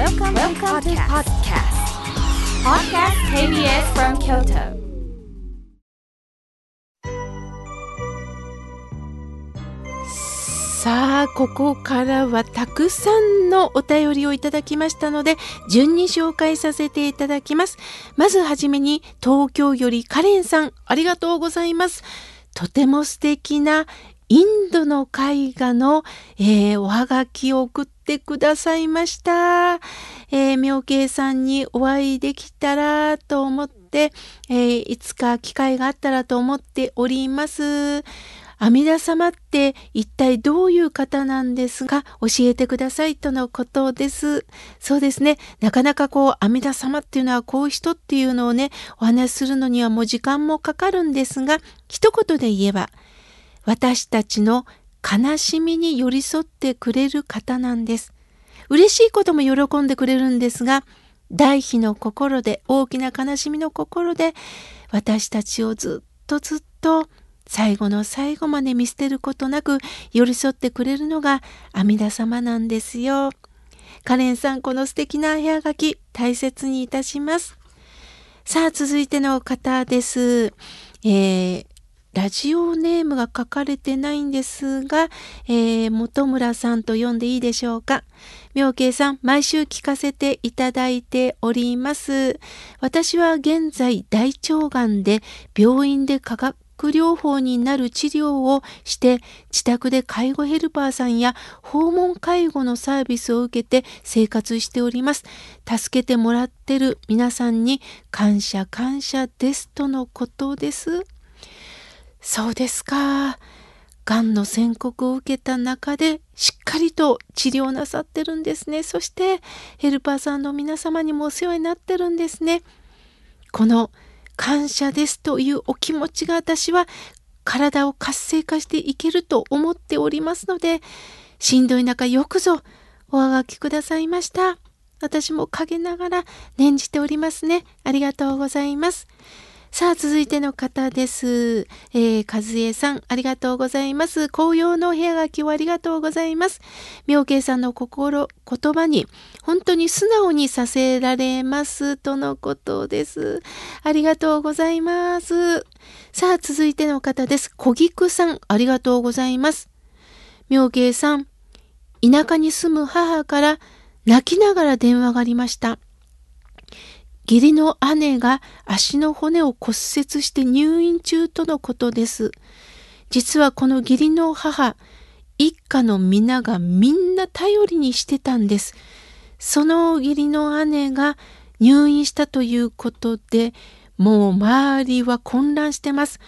Welcome, Welcome to podcast. Podcast KBS from Kyoto. さあここからはたくさんのお便りをいただきましたので順に紹介させていただきますまずはじめに東京よりカレンさんありがとうございますとても素敵なインドの絵画の、えー、おはがきを送ってくださいました。えー、妙慶さんにお会いできたらと思って、えー、いつか機会があったらと思っております。阿弥陀様って一体どういう方なんですか？教えてくださいとのことです。そうですね。なかなかこう阿弥陀様っていうのはこういう人っていうのをね、お話しするのにはもう時間もかかるんですが、一言で言えば、私たちの悲しみに寄り添ってくれる方なんです。嬉しいことも喜んでくれるんですが、大悲の心で、大きな悲しみの心で、私たちをずっとずっと最後の最後まで見捨てることなく寄り添ってくれるのが阿弥陀様なんですよ。カレンさん、この素敵な部屋書き大切にいたします。さあ、続いての方です。えー、ラジオネームが書かれてないんですが、えー、本村さんと読んでいいでしょうか？妙慶さん、毎週聞かせていただいております。私は現在大腸がんで病院で化学療法になる治療をして自宅で介護ヘルパーさんや訪問介護のサービスを受けて生活しております。助けてもらってる皆さんに感謝感謝ですとのことです。そうですか。がんの宣告を受けた中でしっかりと治療なさってるんですね。そしてヘルパーさんの皆様にもお世話になってるんですね。この感謝ですというお気持ちが私は体を活性化していけると思っておりますので、しんどい中よくぞおはがきくださいました。私も陰ながら念じておりますね。ありがとうございます。さあ、続いての方です。えー、和江さん、ありがとうございます。紅葉の部屋書きをありがとうございます。妙慶さんの心、言葉に、本当に素直にさせられます、とのことです。ありがとうございます。さあ、続いての方です。小菊さん、ありがとうございます。妙慶さん、田舎に住む母から泣きながら電話がありました。義理の姉が足の骨を骨折して入院中とのことです。実はこの義理の母、一家の皆がみんな頼りにしてたんです。その義理の姉が入院したということで、もう周りは混乱してます。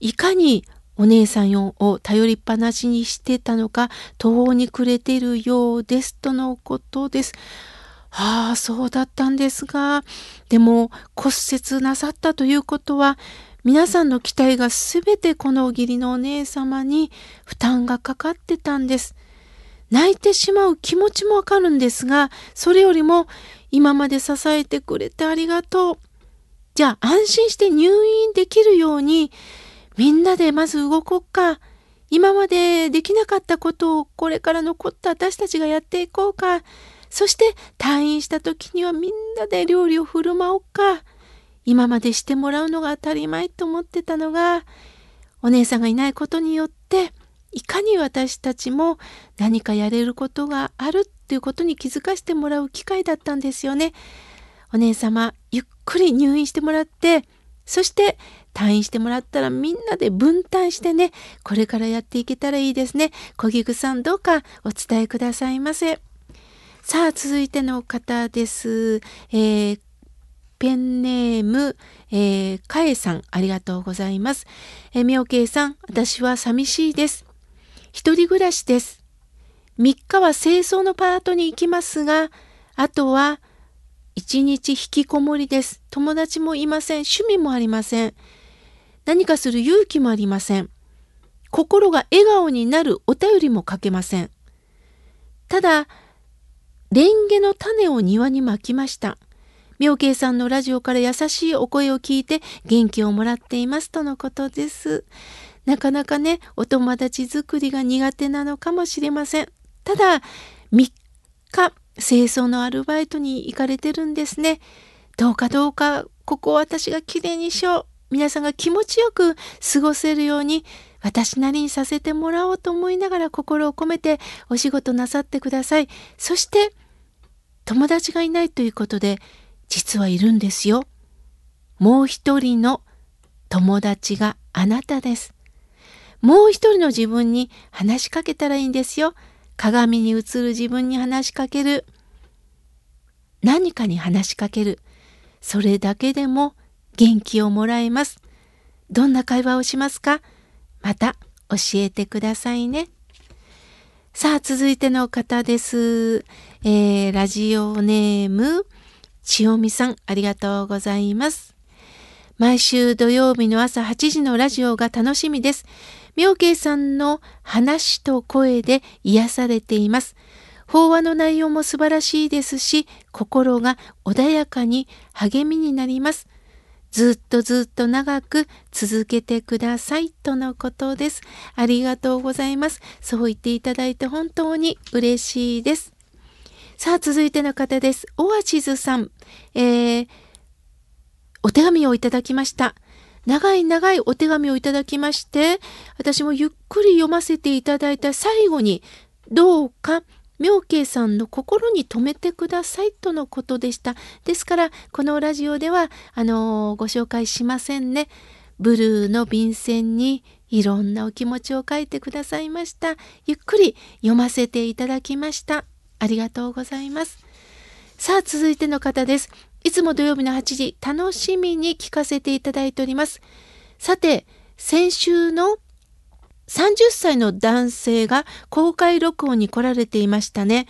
いかにお姉さんを頼りっぱなしにしてたのか途方に暮れてるようですとのことです。ああ、そうだったんですが、でも骨折なさったということは、皆さんの期待がすべてこの義理のお姉様に負担がかかってたんです。泣いてしまう気持ちもわかるんですが、それよりも今まで支えてくれてありがとう。じゃあ安心して入院できるように、みんなでまず動こうか。今までできなかったことをこれから残った私たちがやっていこうか。そして退院した時にはみんなで料理を振る舞おうか。今までしてもらうのが当たり前と思ってたのが、お姉さんがいないことによって、いかに私たちも何かやれることがあるっていうことに気づかせてもらう機会だったんですよね。お姉様、ゆっくり入院してもらって、そして退院してもらったらみんなで分担してね、これからやっていけたらいいですね。小菊さんどうかお伝えくださいませ。さあ、続いての方です。えー、ペンネーム、えー、かえさん、ありがとうございます。えー、みょうけいさん、私は寂しいです。一人暮らしです。3日は清掃のパートに行きますが、あとは一日引きこもりです。友達もいません。趣味もありません。何かする勇気もありません。心が笑顔になるお便りも書けません。ただ、レンゲの種を庭にまきました。妙慶さんのラジオから優しいお声を聞いて元気をもらっていますとのことです。なかなかね、お友達作りが苦手なのかもしれません。ただ、3日、清掃のアルバイトに行かれてるんですね。どうかどうかここを私がきれいにしよう。皆さんが気持ちよく過ごせるように私なりにさせてもらおうと思いながら心を込めてお仕事なさってください。そして友達がいないということで実はいるんですよ。もう一人の友達があなたです。もう一人の自分に話しかけたらいいんですよ。鏡に映る自分に話しかける。何かに話しかける。それだけでも元気をもらえます。どんな会話をしますか？また教えてくださいね。さあ、続いての方です。えー、ラジオネーム、千代美さん、ありがとうございます。毎週土曜日の朝8時のラジオが楽しみです。妙慶さんの話と声で癒されています。法話の内容も素晴らしいですし、心が穏やかに励みになります。ずっとずっと長く続けてくださいとのことです。ありがとうございます。そう言っていただいて本当に嬉しいです。さあ、続いての方です。オアシズさん。えー、お手紙をいただきました。長い長いお手紙をいただきまして、私もゆっくり読ませていただいた最後に、どうか妙慶さんの心に留めてくださいとのことでした。ですから、このラジオでは、あのご紹介しませんね。ブルーの便箋にいろんなお気持ちを書いてくださいました。ゆっくり読ませていただきました。ありがとうございます。さあ、続いての方です。いつも土曜日の8時、楽しみに聞かせていただいております。さて、先週の30歳の男性が公開録音に来られていましたね。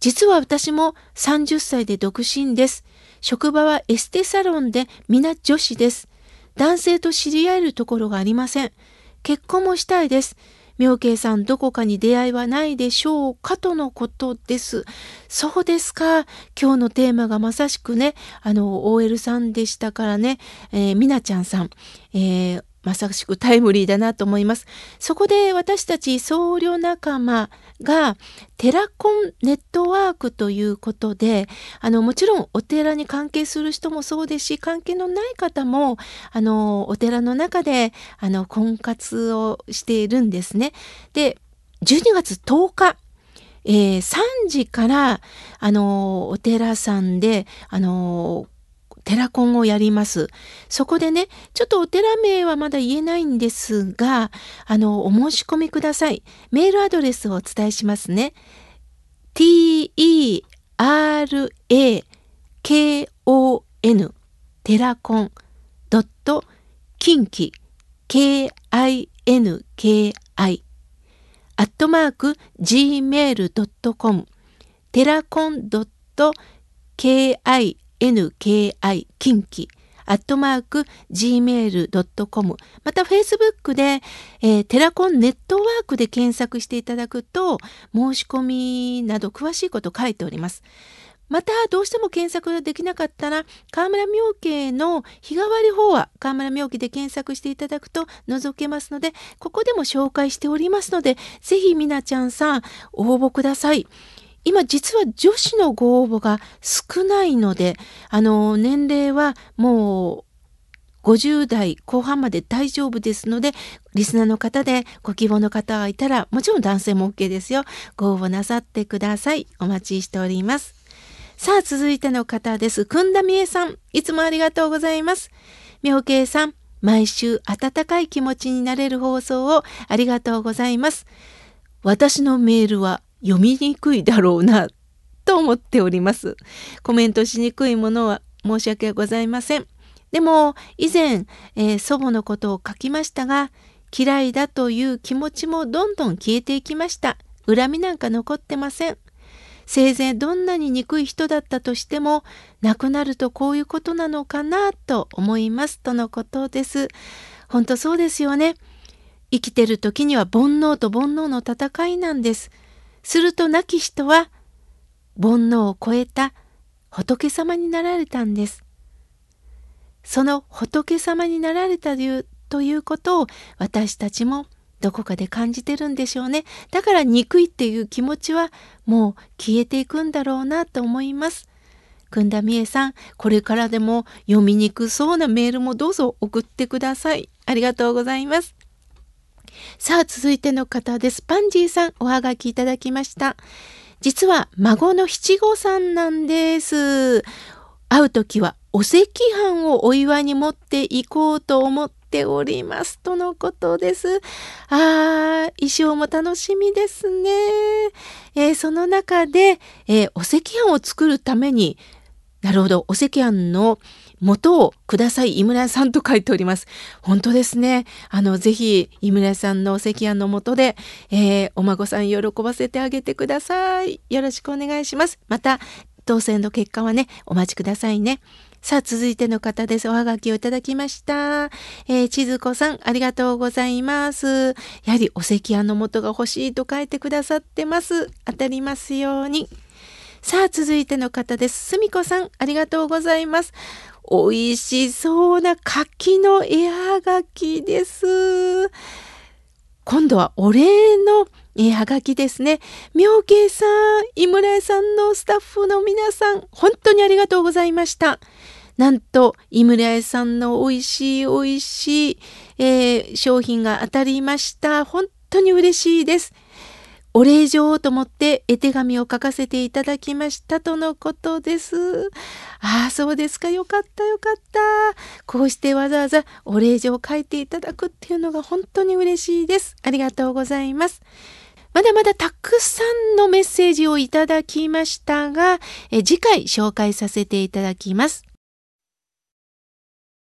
実は私も30歳で独身です。職場はエステサロンで皆女子です。男性と知り合えるところがありません。結婚もしたいです。妙慶さんどこかに出会いはないでしょうかとのことです。そうですか。今日のテーマがまさしくね、あの、OL さんでしたからね、えー、みなちゃんさん、えーまさしくタイムリーだなと思います。そこで私たち僧侶仲間がテラコンネットワークということで、あの、もちろんお寺に関係する人もそうですし、関係のない方も、あの、お寺の中で、あの、婚活をしているんですね。で、12月10日、えー、3時から、あの、お寺さんで、あの、テラコンをやります。そこでね、ちょっとお寺名はまだ言えないんですが、あの、お申し込みください。メールアドレスをお伝えしますね。t-e-r-a-k-o-n テラコンドットキンキ k-i-n-k-i アットマーク gmail.com テラコンドット k-i nki 近畿アットマーク gmail.com また Facebook で、えー、テラコンネットワークで検索していただくと申し込みなど詳しいこと書いております。またどうしても検索ができなかったら河村明家の日替わり法話河村明家で検索していただくと覗けますのでここでも紹介しておりますのでぜひみなちゃんさん応募ください。今実は女子のご応募が少ないので、あの、年齢はもう50代後半まで大丈夫ですので、リスナーの方でご希望の方がいたら、もちろん男性も OK ですよ。ご応募なさってください。お待ちしております。さあ、続いての方です。くんだみえさん。いつもありがとうございます。みょうけいさん。毎週温かい気持ちになれる放送をありがとうございます。私のメールは読みにくいだろうなと思っております。コメントしにくいものは申し訳ございません。でも以前、えー、祖母のことを書きましたが嫌いだという気持ちもどんどん消えていきました。恨みなんか残ってません。生前どんなに憎い人だったとしても亡くなるとこういうことなのかなと思いますとのことです。本当そうですよね。生きてる時には煩悩と煩悩の戦いなんです。すると亡き人は煩悩を超えた仏様になられたんです。その仏様になられたということを私たちもどこかで感じてるんでしょうね。だから憎いっていう気持ちはもう消えていくんだろうなと思います。くんだみえさん、これからでも読みにくそうなメールもどうぞ送ってください。ありがとうございます。さあ、続いての方です。パンジーさん、おはがきいただきました。実は、孫の七五三なんです。会うときは、お赤飯をお祝いに持っていこうと思っております。とのことです。あー、衣装も楽しみですね。えー、その中で、えー、お赤飯を作るために、なるほど、お赤飯の元をください、井村さんと書いております。本当ですね。あの、ぜひ、井村さんのお赤飯の元で、えー、お孫さん喜ばせてあげてください。よろしくお願いします。また、当選の結果はね、お待ちくださいね。さあ、続いての方です。おはがきをいただきました。えー、千鶴子さん、ありがとうございます。やはりお赤飯の元が欲しいと書いてくださってます。当たりますように。さあ、続いての方です。すみこさん、ありがとうございます。美味しそうな柿の絵はがきです。今度はお礼の絵はがきですね。妙慶さん、井村屋さんのスタッフの皆さん、本当にありがとうございました。なんと、井村屋さんの美味しい美味しい、えー、商品が当たりました。本当に嬉しいです。お礼状をと思って絵手紙を書かせていただきましたとのことです。ああ、そうですか。よかったよかった。こうしてわざわざお礼状を書いていただくっていうのが本当に嬉しいです。ありがとうございます。まだまだたくさんのメッセージをいただきましたが、え次回紹介させていただきます。